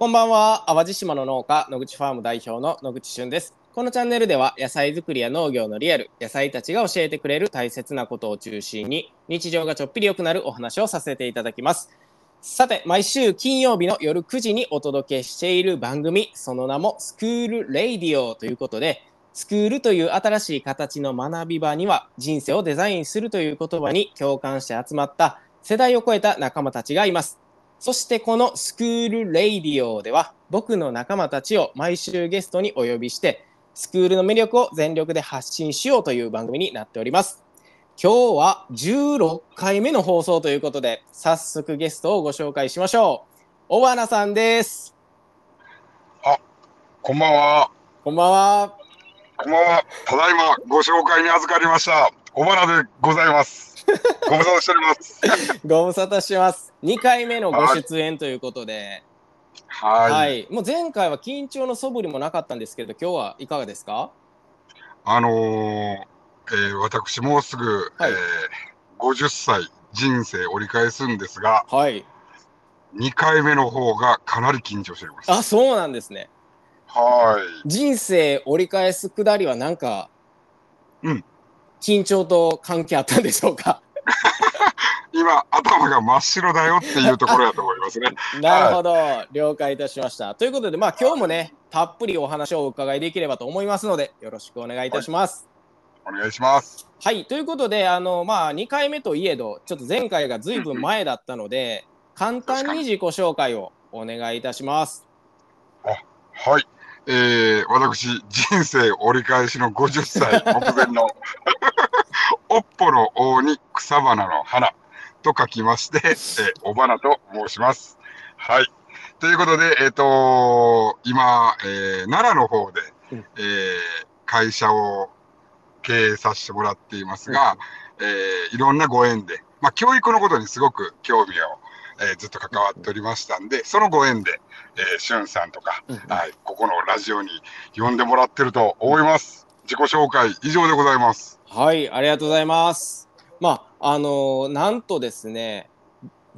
こんばんは。淡路島の農家野口ファーム代表の野口俊です。このチャンネルでは野菜作りや農業のリアル野菜たちが教えてくれる大切なことを中心に日常がちょっぴり良くなるお話をさせていただきます。さて毎週金曜日の夜9時にお届けしている番組その名もスクールレイディオということでスクールという新しい形の学び場には人生をデザインするという言葉に共感して集まった世代を超えた仲間たちがいます。そしてこのスクールレイディオでは僕の仲間たちを毎週ゲストにお呼びしてスクールの魅力を全力で発信しようという番組になっております。今日は16回目の放送ということで早速ゲストをご紹介しましょう。小花さんです。あ、こんばんは。こんばんは。こんばんは。ただいまご紹介に預かりました。小花でございます。ご無沙汰しております。ご無沙汰します。2回目のご出演ということで、はい、はい、もう前回は緊張の素振りもなかったんですけど、今日はいかがですか？あのー、えー、私もうすぐ、はい、えー、50歳人生折り返すんですが、はい、2回目の方がかなり緊張しております。あ、そうなんですね。はい。人生折り返すくだりはなんか、うん。緊張と関係あったんでしょうか？今、頭が真っ白だよっていうところやと思いますね。なるほど、はい、了解いたしました。ということで、まあ、今日もね、たっぷりお話をお伺いできればと思いますので、よろしくお願いいたします。はい、お願いします。はい、ということで、あの、まあ、2回目といえど、ちょっと前回がずいぶん前だったので、簡単に自己紹介をお願いいたします。あ、はい。えー、私、人生折り返しの50歳 目前のおっぽの王に草花の花と書きまして、えー、お花と申します。はい。ということで、えっ、ー、と今、えー、奈良の方で、うん、えー、会社を経営させてもらっていますが、うん、えー、いろんなご縁で、まあ、教育のことにすごく興味をえー、ずっと関わっておりましたんで、そのご縁で、えー、しゅんさんとか、うん、はい、ここのラジオに呼んでもらってると思います。自己紹介以上でございます。はい、ありがとうございます。まあ、あのー、なんとですね、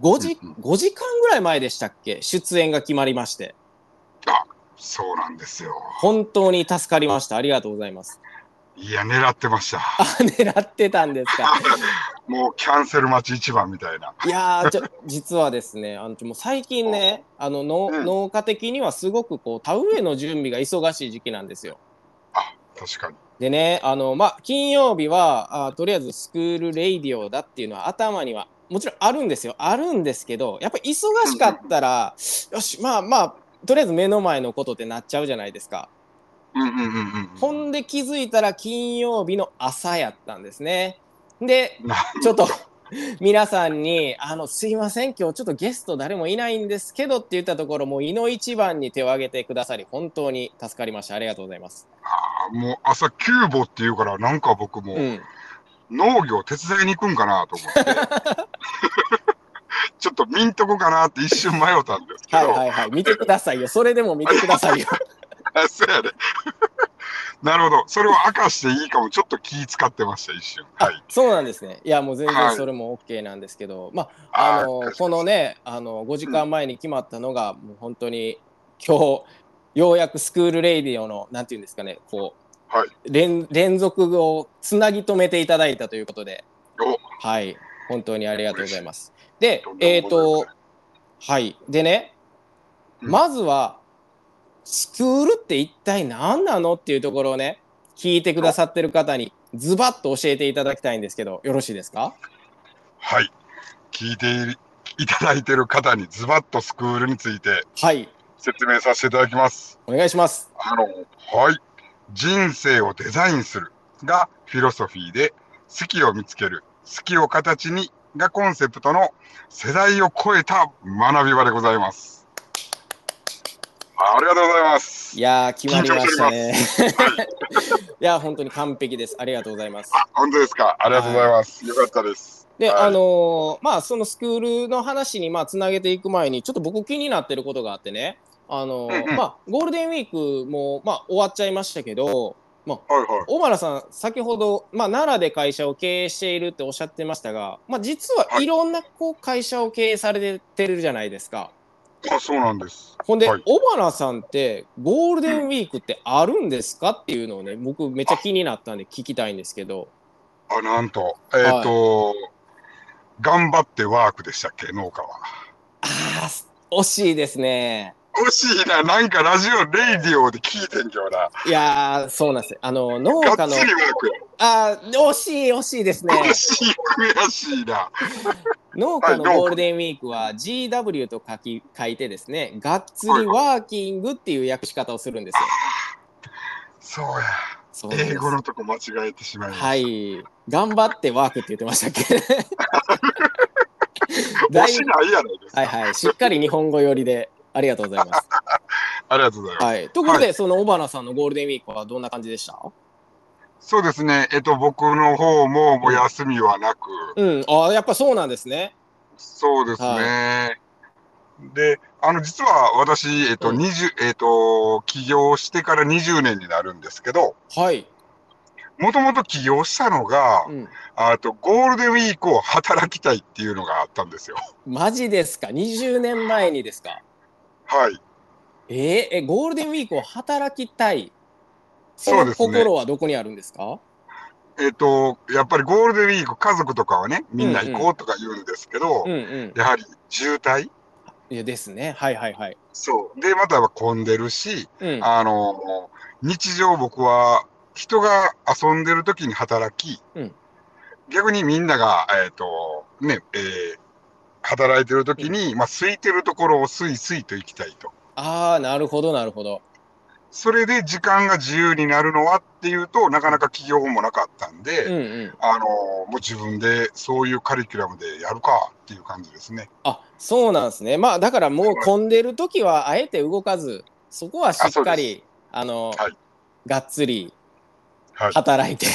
5時、うん、5時間ぐらい前でしたっけ？出演が決まりまして。あ、そうなんですよ。本当に助かりました。ありがとうございます。いや、狙ってました。あ、狙ってたんですか。もうキャンセル待ち一番みたいな。いやちょ実はですね、あのもう最近ね、あの農、うん、農家的にはすごくこう田植えの準備が忙しい時期なんですよ。あ、確かに。でね、あのまあ金曜日はあとりあえずスクールレイディオだっていうのは頭にはもちろんあるんですよ。あるんですけど、やっぱ忙しかったら、よし、まあまあとりあえず目の前のことってなっちゃうじゃないですか。ほんで気づいたら金曜日の朝やったんですね。で、ちょっと皆さんに、あの、すいません、今日ちょっとゲスト誰もいないんですけどって言ったところ、もう、いの一番に手を挙げてくださり、本当に助かりました。ありがとうございます。ああ、もう朝キューボっていうから、なんか僕も、農業手伝いに行くんかなと思って。ちょっと見んとこかなって一瞬迷ったんですけど。はいはいはい。見てくださいよ。それでも見てくださいよ。あ、そうやで。なるほど。それを明かしていいかも、ちょっと気使ってました、一瞬。はい。そうなんですね。いや、もう全然それも OK なんですけど、はい、まあ、あの、このね、あの、5時間前に決まったのが、うん、もう本当に、今日、ようやくスクールレイディオの、なんていうんですかね、こう、はい、連連続をつなぎ止めていただいたということで、はい、本当にありがとうございます。で、えっ、ー、と、はい。でね、まずは、スクールって一体何なのっていうところをね、聞いてくださってる方にズバッと教えていただきたいんですけど、よろしいですか？はい。聞いていただいてる方にズバッとスクールについて、はい。説明させていただきます。お願いします。あの、はい。人生をデザインするがフィロソフィーで、好きを見つける、好きを形にがコンセプトの世代を超えた学び場でございます。ありがとうございます。いや決まりましたね。いや本当に完璧です。ありがとうございます。本当ですか。ありがとうございます。はい、よかったです。で、はい、あのー、まあそのスクールの話にまあつなげていく前にちょっと僕気になってることがあってね。あのー、まあゴールデンウィークもまあ終わっちゃいましたけど。まあ、はいはい、小原さん、先ほど、まあ、奈良で会社を経営しているっておっしゃってましたが、まあ、実はいろんなこう会社を経営されてるじゃないですか。あ、そうなんです。ほんで、はい尾花さんってゴールデンウィークってあるんですかっていうのをね僕めっちゃ気になったんで聞きたいんですけどあ、なんと、えっ、と、頑張ってワークでしたっけ、農家は。あー惜しいですね惜しいな、なんかラジオ、レイディオで聞いてんけどな。いやーそうなんですよあの農が家のっつりワークや。あー惜しい惜しいですね惜しい、悔しいな。農家のはいゴールデンウィークは GW と書き書いてですねがっつりワーキングっていう訳し方をするんですよそうや。そうなんです英語のとこ間違えてしまいました。はい頑張ってワークって言ってましたっけ？だい惜しないやないですか。はいはいしっかり日本語寄りでありがとうございます ありがとうございます。はい。ところで、その尾花さんのゴールデンウィークはどんな感じでした？そうですね。えっと、僕の方ももう休みはなく、うん。ああ、やっぱそうなんですね。そうですね。で、あの、実は私、えっと、うん20、えっと、起業してから20年になるんですけど、はい。もともと起業したのが、うん。あと、ゴールデンウィークを働きたいっていうのがあったんですよ。マジですか ?20 年前にですか？はい。えーえ、ゴールデンウィークを働きたい。そうですねの心はどこにあるんですか？えっと、やっぱりゴールデンウィーク、家族とかはね、みんな行こうとか言うんですけど、うんうん。やはり渋滞？いやですね。はいはいはい。そう。で、または混んでるし、うん。あの、日常僕は人が遊んでる時に働き、うん逆にみんなが、えっ、と、ね、えー働いてる時に、まあ、空いてるところをスイスイと行きたいと。ああ、なるほどなるほど。それで時間が自由になるのはっていうと、なかなか企業もなかったんで、うんうん。あの、もう自分でそういうカリキュラムでやるかっていう感じですね。あそうなんですね。まあだからもう混んでる時はあえて動かず、そこはしっかり、あの、はいがっつりはい。働いて、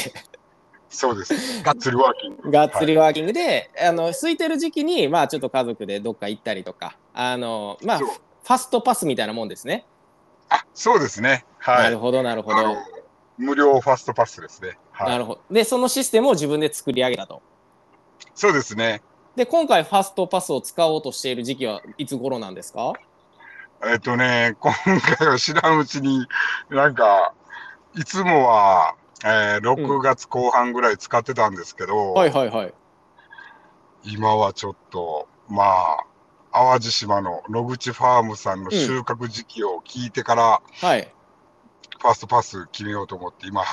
そうです。がっつりワーキング。がっつりワーキングで、あの空いてる時期にまあちょっと家族でどっか行ったりとか、あのまあファストパスみたいなもんですね。あ、そうですね。はないる。ほどなるほど。無料ファストパスですね。はい。なるほど。でそのシステムを自分で作り上げたと。そうですね。で今回ファストパスを使おうとしている時期はいつ頃なんですか？えっとね、今回は知らんうちに、なんか、いつもは、えー6月後半ぐらい使ってたんですけど、はいはいはい。今はちょっと、まあ、淡路島の野口ファームさんの収穫時期を聞いてから、はい。ファーストパス決めようと思って、今、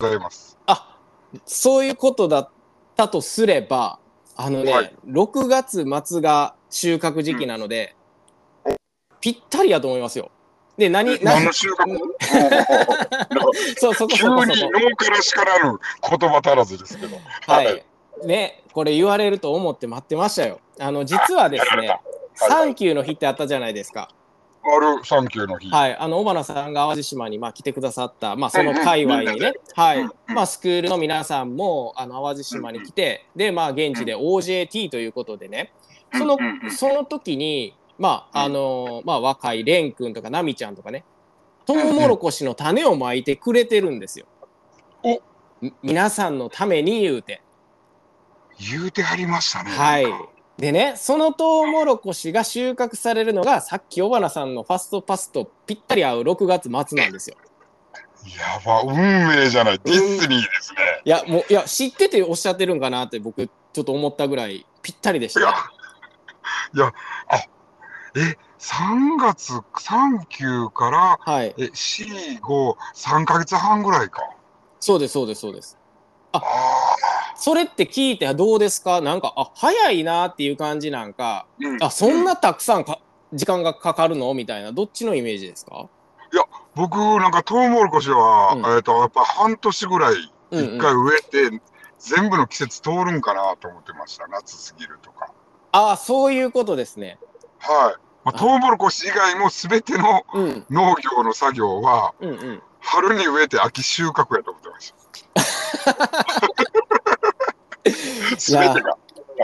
運んでます。あそういうことだったとすればあのね、はい6月末が収穫時期なので、うんぴったりやと思いますよ。で何何？何の収穫 そうそこ急そこにそこ。脳からしからぬ言葉足らずですけど。はい。ねこれ言われると思って待ってましたよ。あの実はですね、サンキューの日ってあったじゃないですか。あるサンキューの日。はい、あの尾花さんが淡路島にまあ来てくださった、まあ、その界隈にね、はい。まあ、スクールの皆さんもあの淡路島に来て、で、まあ、現地で OJT ということでね、そのその時に、まああのまあ、若い蓮くんとか奈美ちゃんとかね、トウモロコシの種をまいてくれてるんですよ。おみ皆さんのために言うて。言うてはりましたね。はい。でね、そのトウモロコシが収穫されるのが、さっき尾花さんのファストパスとぴったり合う6月末なんですよ。やば、運命じゃない。ディスニーですね。いや、もう、いや、知ってておっしゃってるんかなって僕、ちょっと思ったぐらいぴったりでしたねいや、いや、あ、え、3月、3級から、はい。え、4、5、3ヶ月半ぐらいか。そうです、そうです、そうです。ああ、それって聞いてどうですか？なんか、あ、早いなっていう感じなんか、うんあ、そんなたくさんか時間がかかるの？みたいな、どっちのイメージですか？僕、なんかトウモロコシは、うんえっと、やっぱ半年ぐらい、うんうん一回植えて、全部の季節通るんかなと思ってました。夏過ぎるとか。あ、そういうことですね。はい。まあ、あトウモロコシ以外も全てのうん、農業の作業は、うん、うん。春に植えて秋収穫やと思ってました。全てが。は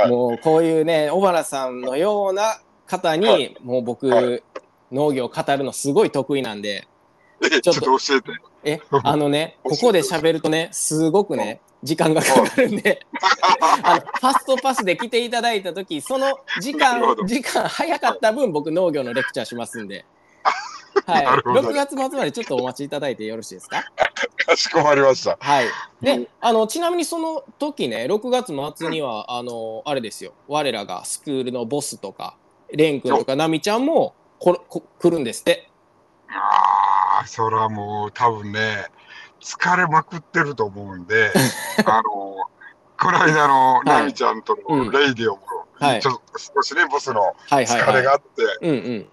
いもうこういうね小原さんのような方に、はいもう僕、はい農業を語るのすごい得意なんでえ、ちょっと教えて。え、あのね、ここで喋るとね、すごくね、時間がかかるんで、あの、ファストパスで来ていただいたとき、その時間時間早かった分、僕農業のレクチャーしますんで。はい、なるほど6月末までちょっとお待ちいただいてよろしいですか？かしこまりました。はい。うで、あの、ちなみにその時ね、6月末には、あの、あれですよ、我らがスクールのボスとか、レン君とか、ナミちゃんもここ来るんですって。ああ、それはもう多分ね、疲れまくってると思うんで、あの、この間のはいナミちゃんとうんのレイディオも、はいちょっと少しね、ボスの疲れはがあって。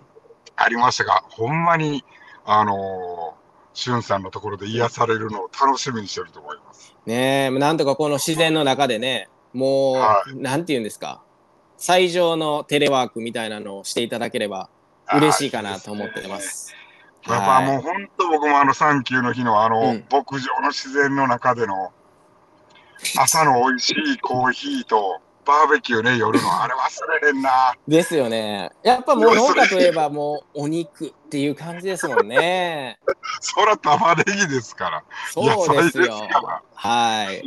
ありましたが、ほんまに、あのしゅんさんのところで癒されるのを楽しみにしてると思います。ねえ、なんとかこの自然の中でね、もう、はなんて言うんですか、最上のテレワークみたいなのをしていただければ嬉しいかなと思ってます。やっぱもう本当僕もあのサンキューの日のあの、うん牧場の自然の中での朝の美味しいコーヒーとバーベキューね、夜のあれ忘れれんな。ですよね。やっぱもう農家といえばもうお肉っていう感じですもんね。そら玉ねぎですから。そうですよすから。はい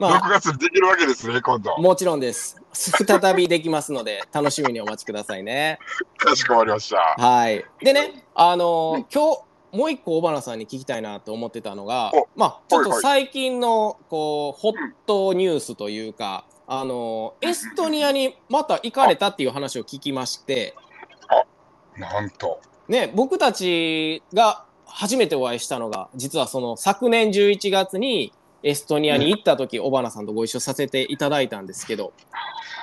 ま6月にできるわけですね、今度あ、。もちろんです。再びできますので、楽しみにお待ちくださいね。かしこまりました。はい。でね、あのー今日、もう一個、小花さんに聞きたいなと思ってたのがお、まあ、ちょっとはいはい最近の、こう、ホットニュースというか、あのーエストニアにまた行かれたっていう話を聞きまして、なんと。ね、僕たちが初めてお会いしたのが、実はその昨年11月にエストニアに行った時、小花さんとご一緒させていただいたんですけど、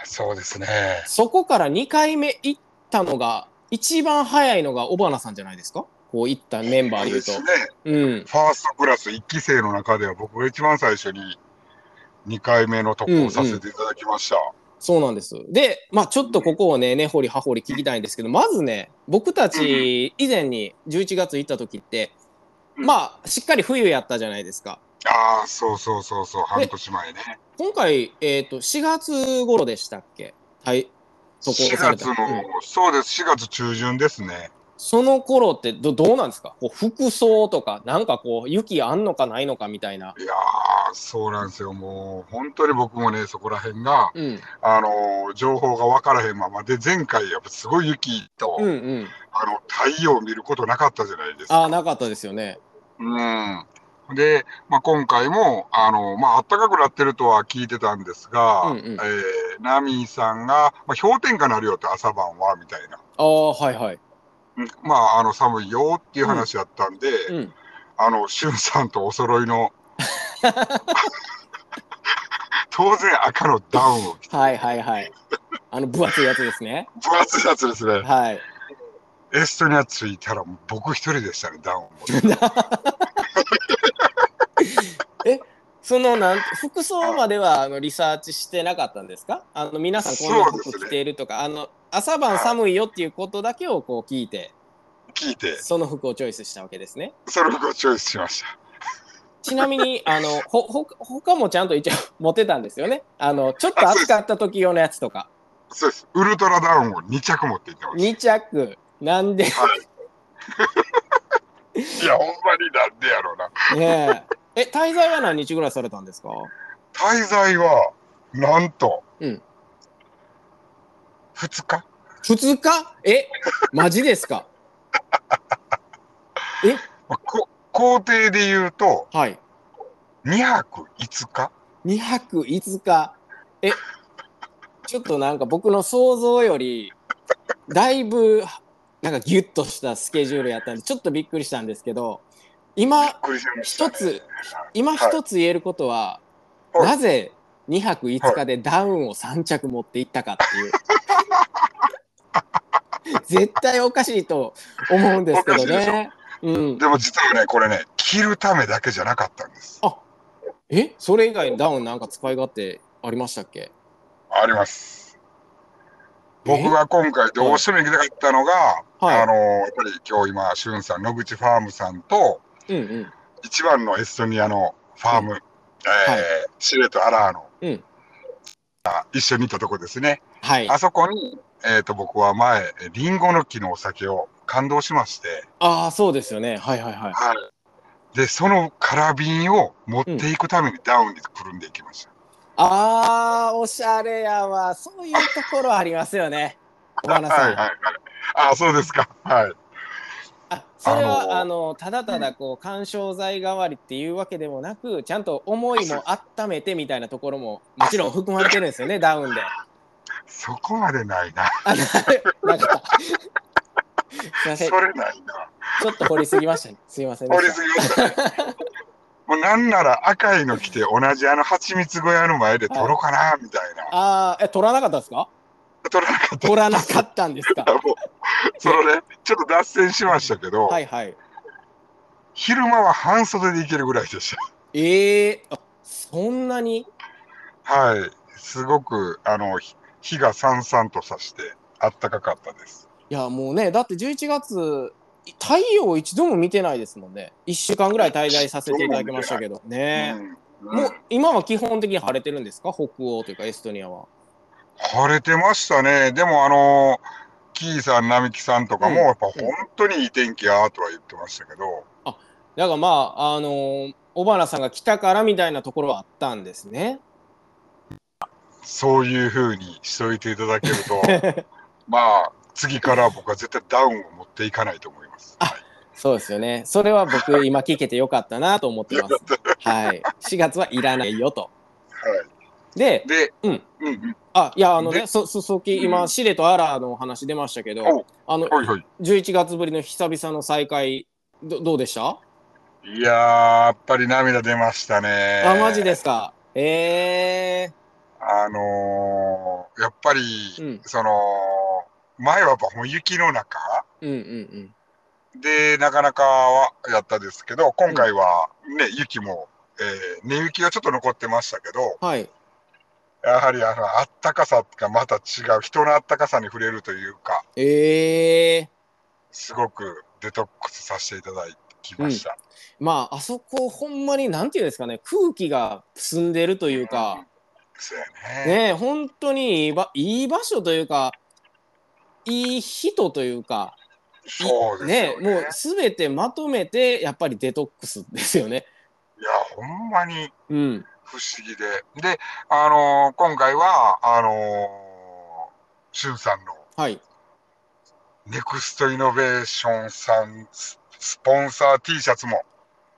そうですね。そこから2回目行ったのが、一番早いのが小花さんじゃないですか？こういったメンバーで言うとです。ね。うん。ファーストクラス1期生の中では僕が一番最初に2回目の渡航させていただきました。そうなんです。で、まあちょっとここをね、根掘り葉掘り聞きたいんですけど、まずね、僕たち以前に11月行った時って、うんまあしっかり冬やったじゃないですか。ああ、そうそうそうそう、半年前ね。今回、えっ、と、4月頃でしたっけ？はい。渡航4された。月の、うんそうです、4月中旬ですね。その頃ってどどうなんですか？こう服装とか、なんかこう、雪あんのかないのかみたいな。いやー、そうなんですよ。もう、本当に僕もね、そこら辺が、うん。あのー情報が分からへんままで、前回、やっぱすごい雪と、うんうん。あの、太陽を見ることなかったじゃないですか。ああ、なかったですよね。うん。で、まあ、今回も、あの、まあ、暖かくなってるとは聞いてたんですが、うんうんえーナミーさんが、まあ、氷点下なるよって朝晩は、みたいな。ああ、はいはい。うんまあ、あの、寒いよっていう話だったんで、うん。あの、しゅんさんとお揃いの、当然赤のダウンを着て、はいはいはい。あの、分厚いやつですね。分厚いやつですね。はい。エストニア着いたら僕一人でしたね、ダウンを 持って。そのなん服装まではあのリサーチしてなかったんですか？あの皆さんこんな服着ているとか、あの朝晩寒いよっていうことだけをこう聞いて聞いて、その服をチョイスしたわけですねそれをごチョイスしました。ちなみにあのほほ他もちゃんと一応持ってたんですよね？あのちょっと暑かった時用のやつとかそうです。ウルトラダウンを2着持っていってまし2着なんで？た。はい。いや、ほんまになんでやろうな。ねえ。え滞在は何日ぐらいされたんですか？滞在は、なんと、うん。2日。2日？え？マジですか？え？まあこ工程で言うと、はい。2泊5日。2泊5日？え？ちょっとなんか僕の想像よりだいぶなんかギュッとしたスケジュールやったんでちょっとびっくりしたんですけど今。一つ今一つ言えることは、はいなぜ2泊5日でダウンを3着持っていったかっていう。絶対おかしいと思うんですけどね。うん、でも実はね、これね、着るためだけじゃなかったんです。え？それ以外にダウンなんか使い勝手ありましたっけ？あります。僕が今回どうしても行きたかったのが、はいあのやっぱり今日今、しゅんさん、野口ファームさんと、うんうん。一番のエストニアのファーム、うんえーはいシレとアラーの、うんあ一緒に行ったとこですね。はい。あそこに、えー、と僕は前、リンゴの木のお酒を感動しまして、ああ、そうですよね。はいはいはい。はい、で、そのカラビンを持っていくためにダウンにくるんでいきました。あー、おしゃれやわ。そういうところありますよね。小花さん。はいはいはい。あ、そうですか。はい。あそれはああのただただこう緩衝材代わりっていうわけでもなくちゃんと思いも温めてみたいなところももちろん含まれてるんですよね ダウンで。そこまでないな。あな。すいませんそれないな。ちょっと掘りすぎましたね。すいませんで掘りしすぎましたね。もうなんなら赤いの着て同じあの蜂蜜小屋の前で撮ろうかなみたいな。た。ああえ取らなかったですか？撮らなかった。取らなかったんですか？もうそのね、ちょっと脱線しましたけど、はいはい。昼間は半袖で行けるぐらいでしええあそんなに？た。はい。すごく、あの、ひ日がさんさんとさして、あったかかったです。いやもうねだって11月太陽一度も見てないですもんね。1週間ぐらい滞在させていただきましたけどね。うんもう今は基本的に晴れてるんですか？北欧というかエストニアは。晴れてましたね。でも、あの、キーさん、並木さんとかも、うんやっぱ本当にいい天気やとは言ってましたけど、だからまああのー小花さんが来たからみたいなところはあったんですね。そういうふうにしといていただけると、まあ、次から僕は絶対ダウンを持っていかないと思います。あそうですよね。それは僕今聞けてよかったなと思ってます。はい。4月はいらないよと。はでい。、で、うんうんうん。あいやあのねでそそそき今シレとアラの話出ましたけどお、あのはいはい。11月ぶりの久々の再会どどうでした？いやー、やっぱり涙出ましたね。あマジですか？えあのー、やっぱり、うんその、前はやっぱ雪の中ー、うんうんうん。で、なかなかはやったですけど、今回はね、雪も、えー、寝雪がちょっと残ってましたけど、はい。やはりあの、あったかさがまた違う、人のあったかさに触れるというか、ええすごくデトックスさせていただきました。まああそこほんまになんていうんですかね空気が澄んでるというか。そうやね。ねえ本当にいいばいい場所というかいい人というかいそうですよね。もうすべてまとめてやっぱりデトックスですよね。いや、ほんまにうん。不思議で。で、あのー今回は、あのー、しゅんさんのはい。ネクストイノベーションさんススポンサー T シャツも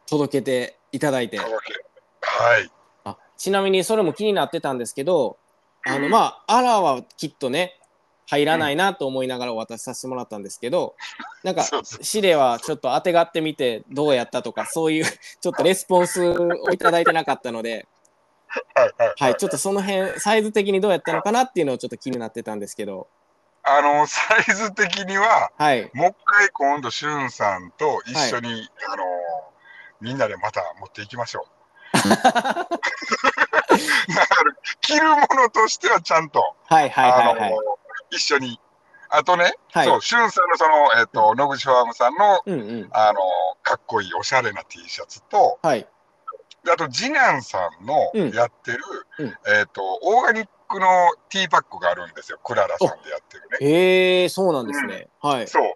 届けていただいて。はい。あちなみにそれも気になってたんですけどあのまあアラはきっとね入らないなと思いながらお渡しさせてもらったんですけどなんかそうそうシレはちょっと当てがってみてどうやったとかそういうちょっとレスポンスをいただいてなかったので。はいはい。はい、ちょっとその辺サイズ的にどうやったのかなっていうのをちょっと気になってたんですけど、あの、サイズ的には、はい、もう一回今度、しゅんさんと一緒に、あのーみんなでまた持っていきましょう。だから着るものとしてはちゃんと、はいはいはいはいあのー。一緒に。あとね、はいそう、しゅんさんのその、えっ、と、野口ファームさんの、うんうん、あのーかっこいいおしゃれな T シャツと、はい、であと、次男さんのうんやってる、うんえっ、と、オーガニックのティーパックがあるんですよ。クララさんでやってるね。えー、そうなんですね。はい、そう。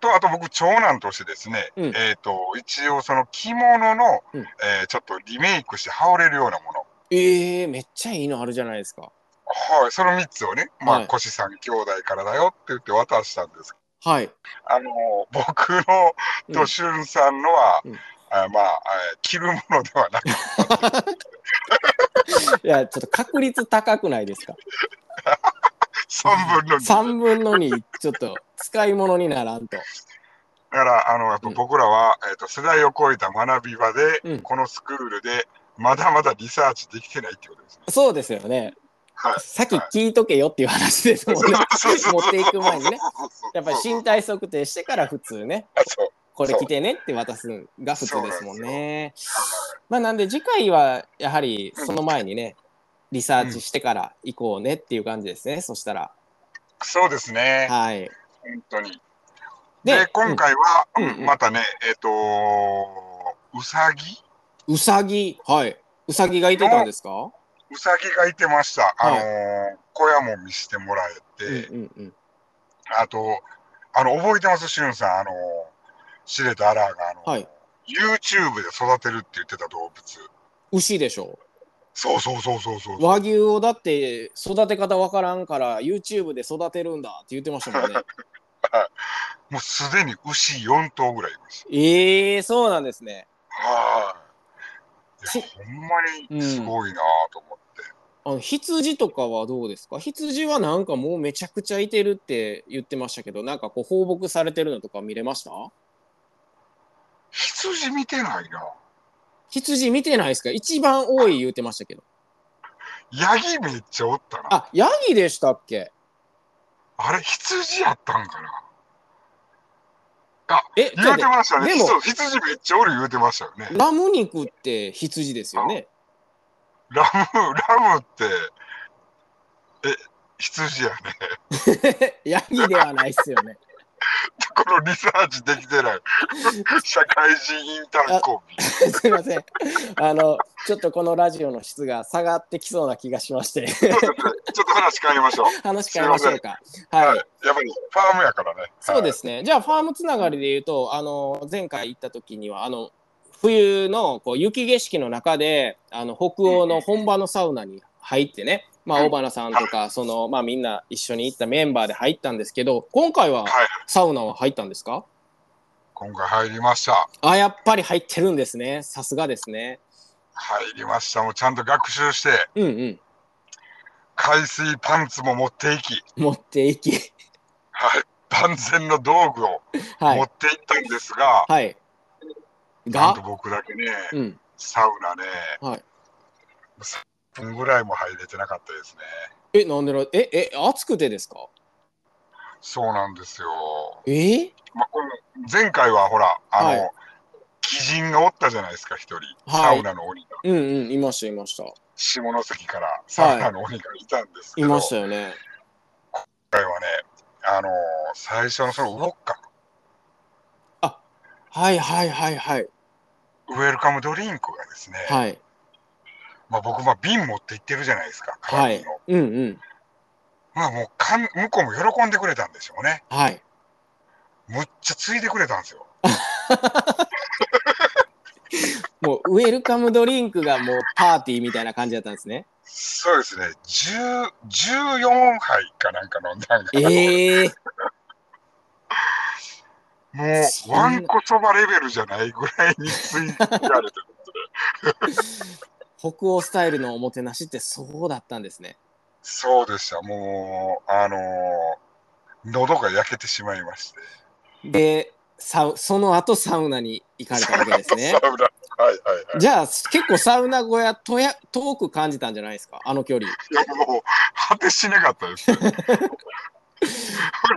と、あと僕、長男としてですね、うんえっ、と、一応その着物の、うんえーちょっとリメイクして羽織れるようなもの。えー、めっちゃいいのあるじゃないですか。はい、その3つをね、まあ、はい腰さん兄弟からだよって言って渡したんです。はい、あの僕のうんとしゅんさんのは、うんあまあ、えー着るものではなく、いや、ちょっと確率高くないですか？3分の2。3分の2、ちょっと使い物にならんと。だから、あの、やっぱ僕らは、えっ、と、世代を超えた学び場で、うんこのスクールで、まだまだリサーチできてないってことですね。そうですよね。はい。さっき聞いとけよっていう話ですもんね。持っていく前にね。やっぱり身体測定してから普通ね、あそうこれ着てねって渡すのが普通ですもんね。はまあなんで次回はやはりその前にね、リサーチしてから行こうねっていう感じですね、そしたら。いそうですね。はい。本当に。で、で、今回は、うんうんうんまたね、えっ、とうさぎ？うさぎ、はい。うさぎがいてたんですか？うさぎがいてました。あのはいー小屋も見せてもらえて、うんうんうん。あと、あの、覚えてます、しゅんさん。あのー、しれとアラーが、あのーはい YouTube で育てるって言ってた動物。牛でしょ？そうそうそうそうそう。和牛をだって育て方わからんから YouTube で育てるんだって言ってましたもんね。もうすでに牛4頭ぐらいいます。ええー、そうなんですね。はい。いしや、ほんまにすごいなと思って。あの羊とかはどうですか？羊はなんかもうめちゃくちゃいてるって言ってましたけどなんかこう放牧されてるのとか見れました？羊見てないな。羊見てないですか？一番多い言ってましたけどヤギめっちゃおったな。あヤギでしたっけ？あれ、羊やったんかな。え言うてましたね。でも羊めっちゃおる言うてましたよね。ラム肉って羊ですよねラム、ラムって、え、羊やね。ヤギではないっすよねこのリサーチできてない。社会人インターンコンビ。すいませんあのちょっとこのラジオの質が下がってきそうな気がしましてちょっと話変えましょう。話変えましょうかはいはい。やっぱりファームやからね。。そうですすね。じゃあ、ファームつながりで言うと、あの、前回行った時には、あの、冬のこう雪景色の中で、あの、北欧の本場のサウナに入ってね、まあ、うん小花さんとか、その、まあ、みんな一緒に行ったメンバーで入ったんですけど、今回ははい。サウナは入ったんですか？今回入りました。あ、やっぱり入ってるんですね。さすがですね。入りました。もうちゃんと学習して、うんうん。海水パンツも持っていき、持っていき。はい。万全の道具をはい。持っていったんですが、はい。なんとが、僕だけね、うん。サウナね、はい。3分ぐらいも入れてなかったですね。え、なんでな、え、え、暑くてですか？そうなんですよ。え？まあ、この前回はほら、あの、はい鬼人がおったじゃないですか、一人。はいサウナの鬼が。うんうん、いました、いました。下関からサウナの鬼がいたんですけど、いましたよね。今回はね、あのー最初のそのウォッカ、はいはいはいはい。ウェルカムドリンクがですね、はい。まあ、僕、まあ、瓶持って行ってるじゃないですか、はい。うんうん。まあ、もうかん、向こうも喜んでくれたんでしょうね。はい。むっちゃついでくれたんですよ。もうウェルカムドリンクがもうパーティーみたいな感じだったんですね。そうですね、10 14杯かなんか飲んだんかな。ええもう、わんこそばレベルじゃないぐらいについてられてるんで。北欧スタイルのおもてなしってそうだったんですね。そうでした。もう、あのー喉が焼けてしまいまして。で、サウその後サウナに行かれたわけですね サ。ウナはいはいはい。じゃあ結構サウナ小屋とや遠く感じたんじゃないですか？あの距離。いやもう、果てしなかったです。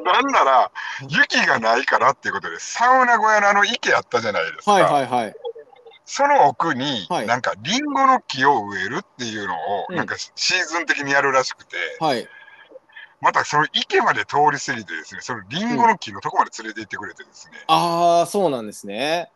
なんなら、雪がないからっていうことで、サウナ小屋のあの池あったじゃないですか。はいはいはい。その奥に、はいなんかリンゴの木を植えるっていうのを、うんなんかシーズン的にやるらしくて、はい。またその池まで通り過ぎてですね、そのリンゴの木のとこまで連れて行ってくれてですね、ああ、そうなんですね。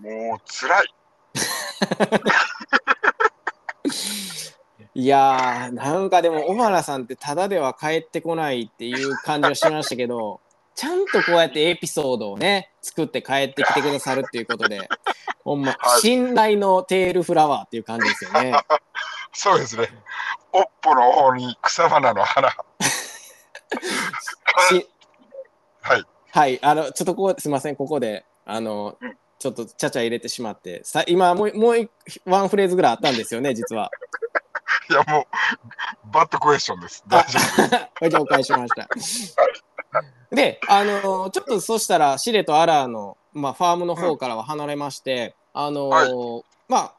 もう辛い。いやー、なんかでも小原さんってただでは帰ってこないっていう感じはしましたけど、ちゃんとこうやってエピソードをね、作って帰ってきてくださるっていうことで、ほんま、はい信頼のテールフラワーっていう感じですよね。そうですね。おっぽの方に草花の花。しはい。はい、あの、ちょっとここ、すみません、ここで、あのうん、ちょっとちゃちゃ入れてしまって、さ今もう、もう一ワンフレーズぐらいあったんですよね、実は。いやもう、バッドクエスチョンです。大丈夫。了解しました。で、あのちょっとそしたら、シレとアラーの、まあ、ファームの方からは離れまして、あのはい。まあ、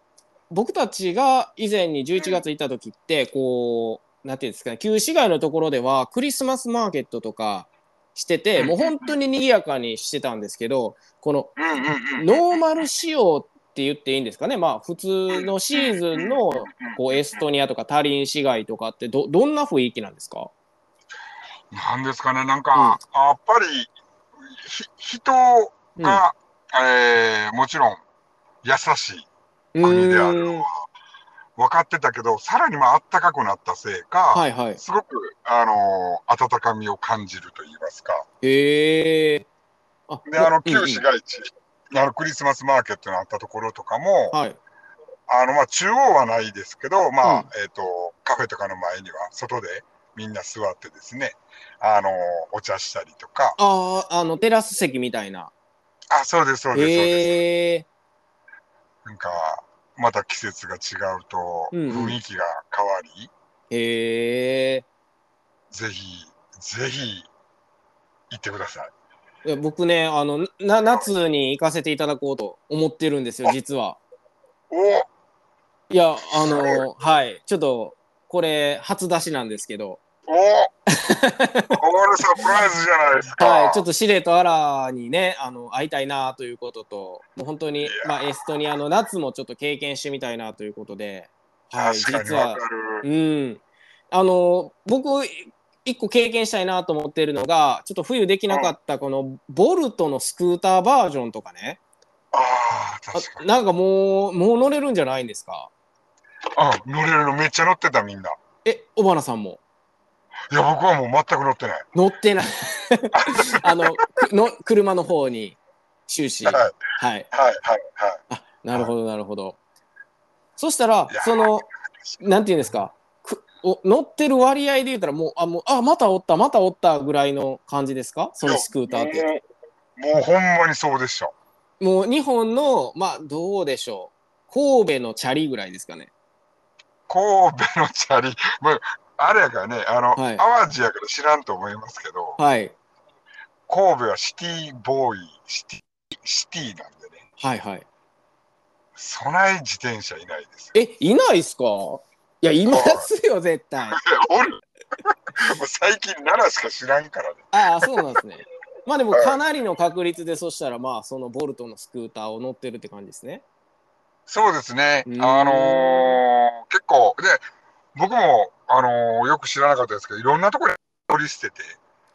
僕たちが以前に11月行った時って、こう、なんていうんですかね、旧市街のところではクリスマスマーケットとかしてて、うん。もう本当に賑やかにしてたんですけど、この。ノーマル仕様って言っていいんですかね、まあ、普通のシーズンのこうエストニアとかタリン市街とかってど、どんな雰囲気なんですか？なんですかね、なんか、やっぱり、ひ人が、えーもちろん優しい国であるのは分かってたけど、さらにまあ暖かくなったせいか、はいはい。すごく、あのー温かみを感じると言いますか。へえ。あで、あの、うんうん旧市街地あのクリスマスマーケットのあったところとかも、はい。あのまあ中央はないですけど、まあ、うんえっ、と、カフェとかの前には外でみんな座ってですね、あのお茶したりとか、ああ、あの、テラス席みたいな。あ、そうです、そうです、そうです。なんか、また季節が違うとうんうん雰囲気が変わり、へえぜひ、ぜひ、行ってください。いや僕ね、あの、な、夏に行かせていただこうと思ってるんですよ、実は。おいや、あの、はい。ちょっと、これ、初出しなんですけど、お これサプライズじゃないですか。はい。ちょっと司令とアラにね、あの、会いたいなということと、もう本当にまあ、エストニアの夏もちょっと経験してみたいなということで、はい。実は。うん。あの、僕、一個経験したいなと思っているのが、ちょっと冬できなかったこのボルトのスクーターバージョンとかね。ああ、あ確かに。なんかもう、もう乗れるんじゃないんですか？うん、乗れるのめっちゃ乗ってたみんな。え、小花さんもいや、僕はもう全く乗ってない。乗ってない。あの、くの車の方に終始。はい、ははい、い。はい、はい。あ、なるほど、なるほど。そしたらその、なんていうんですか、くお乗ってる割合で言ったら、もう、あ、もう、あ、またおった、またおったぐらいの感じですか？そのスクーターって。もう、もうほんまにそうでした。もう日本の、まあ、どうでしょう。神戸のチャリぐらいですかね。神戸のチャリ、まあ、あれやからね、あの、はい淡路やから知らんと思いますけど、はい。神戸はシティボーイ、シティ、シティなんでね、はいはい。備え自転車いないですよ。え、いないっすか？いや、いますよ、絶対。俺、もう最近奈良しか知らんからね。ああ、そうなんですね。まあでも、かなりの確率で、そしたら、まあ、そのボルトのスクーターを乗ってるって感じですね。そうですね。うんあのー結構、で、僕も、あのーよく知らなかったですけど、いろんなところに乗り捨てて、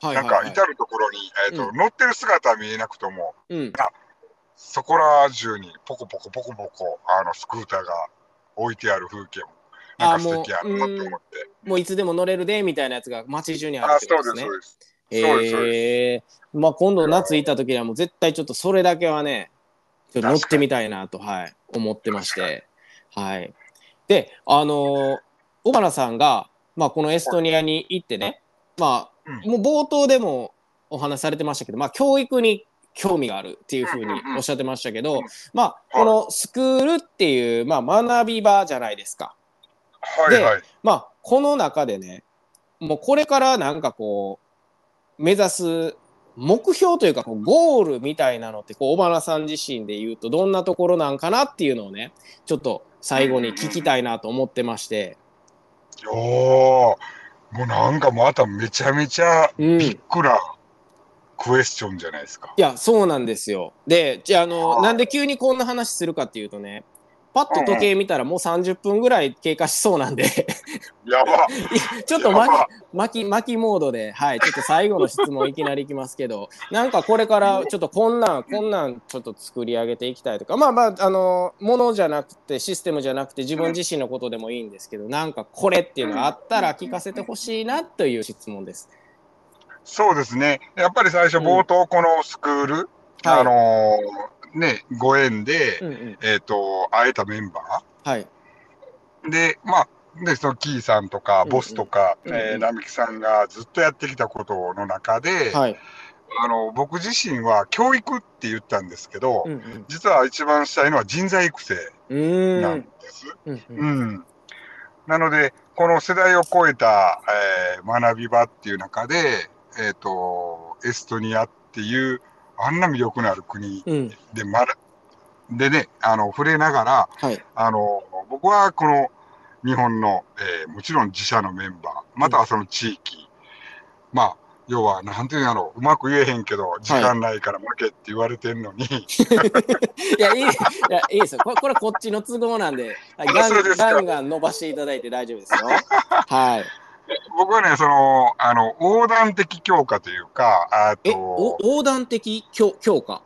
はいはい、なんはい。か至るところに、えっ、と、う乗ってる姿は見えなくとも、うん。そこら中にポコポコポコポコ、あの、スクーターが置いてある風景も、なんか素敵やなと思って。もういつでも乗れるで、みたいなやつが街中にあるあ、ってこそうです、とですねそう。です。そうですええまあ今度夏行った時にはもう絶対ちょっとそれだけはね、ちょっと乗ってみたいなと、はい、思ってまして。はい。で、あのー小原さんが、まあこのエストニアに行ってね、まあ、うん。もう冒頭でもお話しされてましたけど、まあ教育に興味があるっていうふうにおっしゃってましたけど、まあこのスクールっていう、まあ学び場じゃないですか。はいはい。まあこの中でねもうこれからなんかこう目指す目標というかこうゴールみたいなのってこう小花さん自身で言うとどんなところなんかなっていうのをねちょっと最後に聞きたいなと思ってまして、おー、もうなんかまためちゃめちゃうん、ビッいグなクエスチョンじゃないですか。やそうなんですよ。でじゃああのはあなんで急にこんな話するかっていうとねパッと時計見たらもう30分ぐらい経過しそうなんでやば。ちょっと巻き巻きモードで、はい、ちょっと最後の質問いきなりいきますけど、なんかこれからちょっとこんなん、こんなんちょっと作り上げていきたいとか、まあまあ、あの、ものじゃなくて、システムじゃなくて、自分自身のことでもいいんですけど、なんかこれっていうのがあったら聞かせてほしいなという質問です。そうですね。やっぱり最初冒頭このスクール、はいあのーね、ご縁で、うんうん。えっ、と、会えたメンバはい。ーで、まあ、で、そのキーさんとか、ボスとか、うんうんえー並木さんがずっとやってきたことの中で、はい。あの、僕自身は教育って言ったんですけど、うんうん。実は一番したいのは人材育成なんん。です。うんううんん。なので、この世代を超えた、えー学び場っていう中で、えっ、と、エストニアっていう、あんな魅力のある国うん。で、まだ、でね、あの、触れながら、はい。あの、僕はこの日本の、えーもちろん自社のメンバー、またはその地域、まあ、要は、なんていうんやろう、うまく言えへんけど、時間ないから負けって言われてんのに、いや、いい、いや、いいですよ。これ、これこっちの都合なんで、はいガンガンガン伸ばしていただいて大丈夫ですよ。はい。僕はね、その、あの、横断的強化というか、あえ、と、お横断的強強化？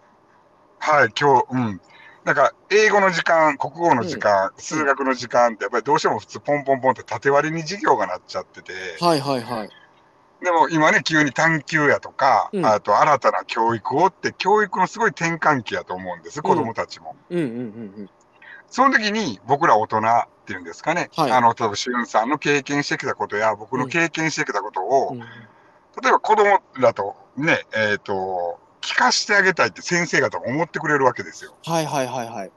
はい、今日、うん。なんか、英語の時間、国語の時間、数学の時間って、やっぱりどうしても普通、ポンポンポンって縦割りに授業がなっちゃってて、はいはいはい。でも今ね、急に探求やとか、うんあと新たな教育をって、教育のすごい転換期やと思うんです、子供たちも。うんうんうんその時に僕ら大人っていうんですかね、はいあの、例えば、しゅんさんの経験してきたことや、僕の経験してきたことを、うん。例えば子供らとね、えっ、と、聞かしてあげたいって先生方も思ってくれるわけですよ。はいはいはいはい。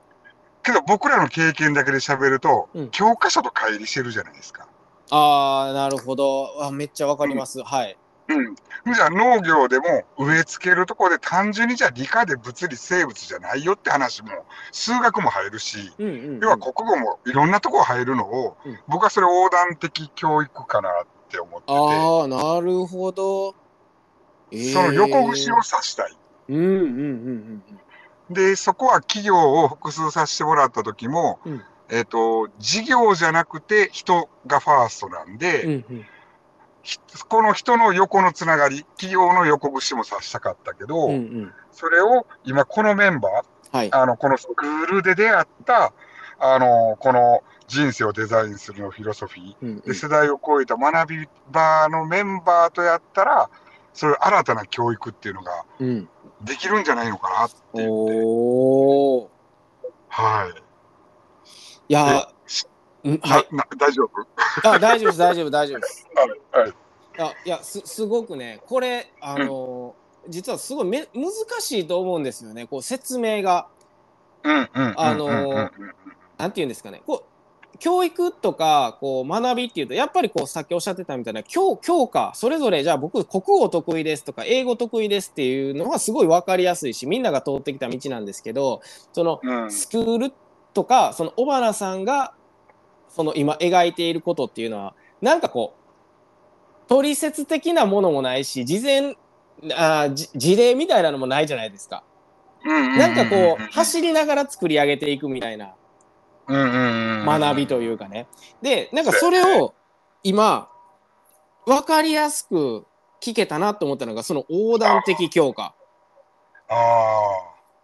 けど僕らの経験だけで喋ると、うん教科書と乖離してるじゃないですか。ああ、なるほど。あめっちゃわかります。はい。うん。じゃあ農業でも植え付けるところで単純にじゃあ理科で物理生物じゃないよって話も数学も入るし、うんうん、うん。要は国語もいろんなところ入るのを、うん僕はそれ横断的教育かなって思ってて、ああ、なるほど。えーその横串を指したい。うんうんうんうんで、そこは企業を複数させてもらった時も、うんえっ、と、事業じゃなくて人がファーストなんで、うん。うんこの人の横のつながり、企業の横串も指したかったけど、うんうん。それを今このメンバー、はい。あの、このスクールで出会った、あの、この人生をデザインするのフィロソフィー、うんうんで、世代を超えた学び場のメンバーとやったら、そういう新たな教育っていうのがうん。できるんじゃないのかなって言って、おお。はい。いや、うん、はい。大丈夫？あ、大丈夫です、大丈夫、大丈夫です。はい。はい。あいやすすごくねこれあの、実はすごいめ難しいと思うんですよねこう説明がうんうんうんうんうんうん。あのーなんて言うんですかねこう教育とかこう学びっていうとやっぱりこうさっきおっしゃってたみたいな教教科それぞれじゃあ僕国語得意ですとか英語得意ですっていうのはすごい分かりやすいしみんなが通ってきた道なんですけどそのうんスクールとかその小原さんがその今描いていることっていうのはなんかこう取説的なものもないし事前あ事例みたいなのもないじゃないですか。なんかこう走りながら作り上げていくみたいな学びというかね。でなんかそれを今分かりやすく聞けたなと思ったのがその横断的強化。あ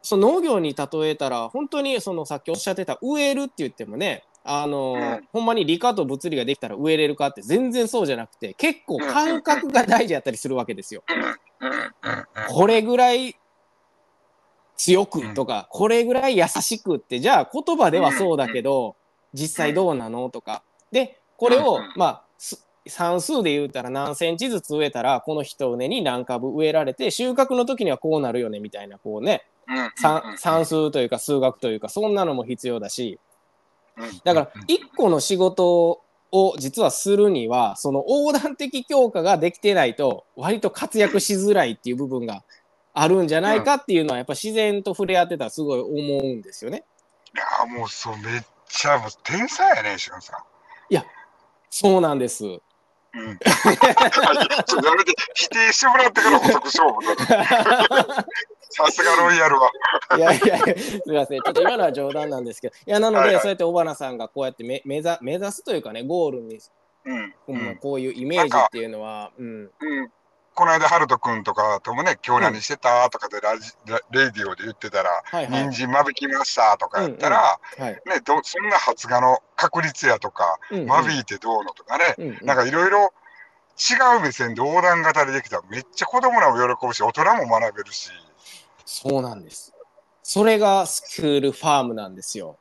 その農業に例えたら本当にそのさっきおっしゃってた植えるって言ってもねあのーうん。ほんまに理科と物理ができたら植えれるかって全然そうじゃなくて結構感覚が大事やったりするわけですよ。これぐらい強くとか、これぐらい優しくってじゃあ言葉ではそうだけど、実際どうなのとか。でこれを、うん。まあす算数で言うたら何センチずつ植えたらこの一畝に何株植えられて収穫の時にはこうなるよねみたいなこうね。うん。算算数というか数学というかそんなのも必要だし。うんだから一個の仕事を実はするにはその横断的強化ができてないと割と活躍しづらいっていう部分があるんじゃないかっていうのはやっぱ自然と触れ合ってたらすごい思うんですよね。いやもうそうめっちゃもう天才やねしゅんさそうなんです。ん。うん。やめて否定してもらってから補足勝負だ。さすがロイヤルは。いやいやすみませんちょっと今のは冗談なんですけどいやなので、はいはいそうやって小花さんがこうやってめ目指目指すというかねゴールに、うん。うんこういうイメージっていうのは、うん、うん。この間、ハルト君とかともね、今日何してたとかでラジ、ラレディオで言ってたら、はいはい人参間引きましたとかやったら、はい。ねど、そんな発芽の確率やとか、うんうん間引いてどうのとかね、うんうんなんかいろいろ違う目線で横断型でできたらめっちゃ子供らも喜ぶし、大人も学べるし、そうなんです。それがスクールファームなんですよ。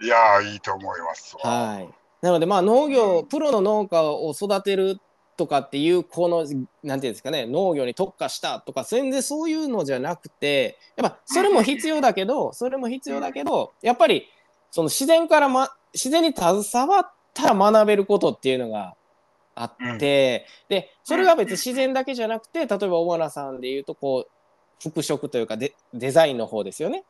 いやー、いいと思いますわ。はい。なのでまあ農業、プロの農家を育てるとかっていうこのなんていうんですかね農業に特化したとか全然そういうのじゃなくてやっぱそれも必要だけどそれも必要だけどやっぱりその自然から、ま、自然に携わったら学べることっていうのがあって、でそれが別に自然だけじゃなくて例えば小原さんでいうとこう服飾というかデデザインの方ですよね。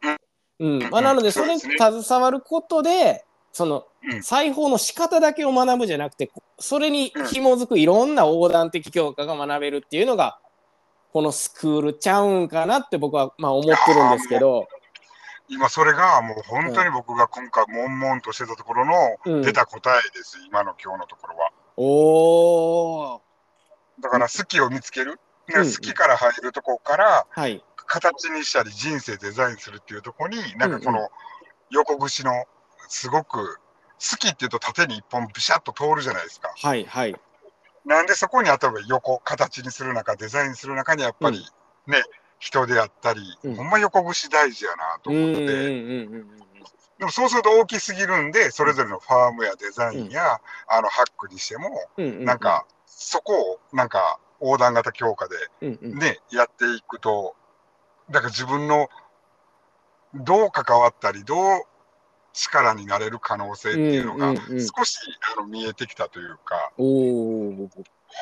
うんまあ、なのでそれに携わることでそのうん。裁縫の仕方だけを学ぶじゃなくてこそれに紐づくいろんな横断的教科が学べるっていうのがこのスクールちゃうんかなって僕はまあ思ってるんですけど、今それがもう本当に僕が今回悶々としてたところうん。の出た答えです、今の今日のところは。おー。だから好きを見つける、ねうん。好きから入るとこからはい。形にしたり人生デザインするっていうところになんかこうんうの横串のすごく好きっていうと縦に一本ビシャッと通るじゃないですか。はいはい。なんでそこに例えば横、形にする中、デザインする中にやっぱりね、人であったり、うん。ほんま横串大事やなとうんうんうん思って、うん。でもそうすると大きすぎるんで、それぞれのファームやデザインや、あのハックにしても、うんうん。なんか、そこをなんか横断型強化でうんうん、ね、やっていくと、だから自分のどう関わったり、どう力になれる可能性っていうのがうんうんうん少しあの見えてきたというか、おお。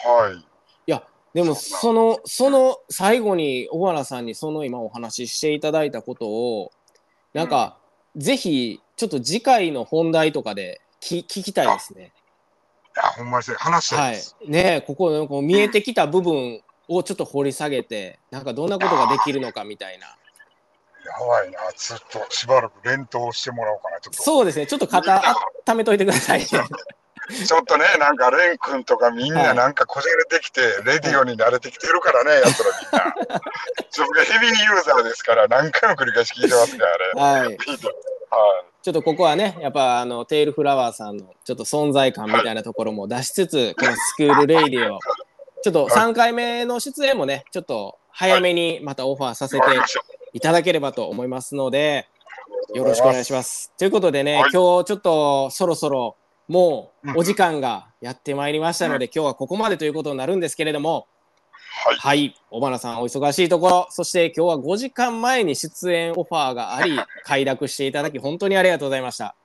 はい。いや、でも、そその、その最後に小原さんにその今お話ししていただいたことを、なんか、ぜひ、ちょっと次回の本題とかで聞聞きたいですね。いや、ほんまに話したはいいです。。ねえここのこう見えてきた部分をちょっと掘り下げて、なんかどんなことができるのかみたいな。やばいな、ずっとしばらく連投してもらおうかな、ちょっと。そうですね。ちょっと肩温めといてくださいね。ちょっとね、なんか、レン君とかみんはないなんかこじれてきて、レディオに慣れてきてるからね、やつらみんな。自分がヘビーユーザーですから、何回も繰り返し聞いてますね、あれ。はい。聞いちょっとここはね、やっぱあのテールフラワーさんのちょっと存在感みたいなところも出しつつ、このスクールレイディを、ちょっと3回目の出演もね、ちょっと早めにまたオファーさせい。て。いただければと思いますので、よろしくお願いします。ということでね、はい今日ちょっとそろそろもうお時間がやってまいりましたので、今日はここまでということになるんですけれども、はい。はい、小花さんお忙しいところ、そして今日は5時間前に出演オファーがあり、快諾していただき本当にありがとうございました。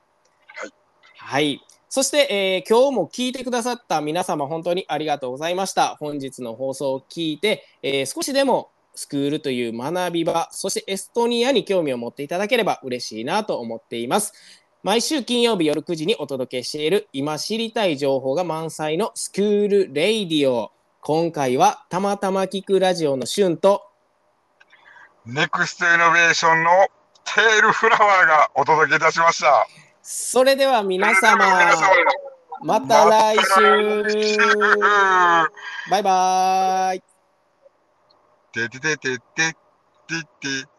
はい。はい。そして、えー今日も聞いてくださった皆様本当にありがとうございました。本日の放送を聞いて、えー少しでもスクールという学び場、そしてエストニアに興味を持っていただければ嬉しいなと思っています。毎週金曜日夜9時にお届けしている今知りたい情報が満載のスクールレイディオ。今回はたまたま聞くラジオのシュンとネクストイノベーションのテールフラワーがお届けいたしました。それでは皆様また来週まバイバイててててててて。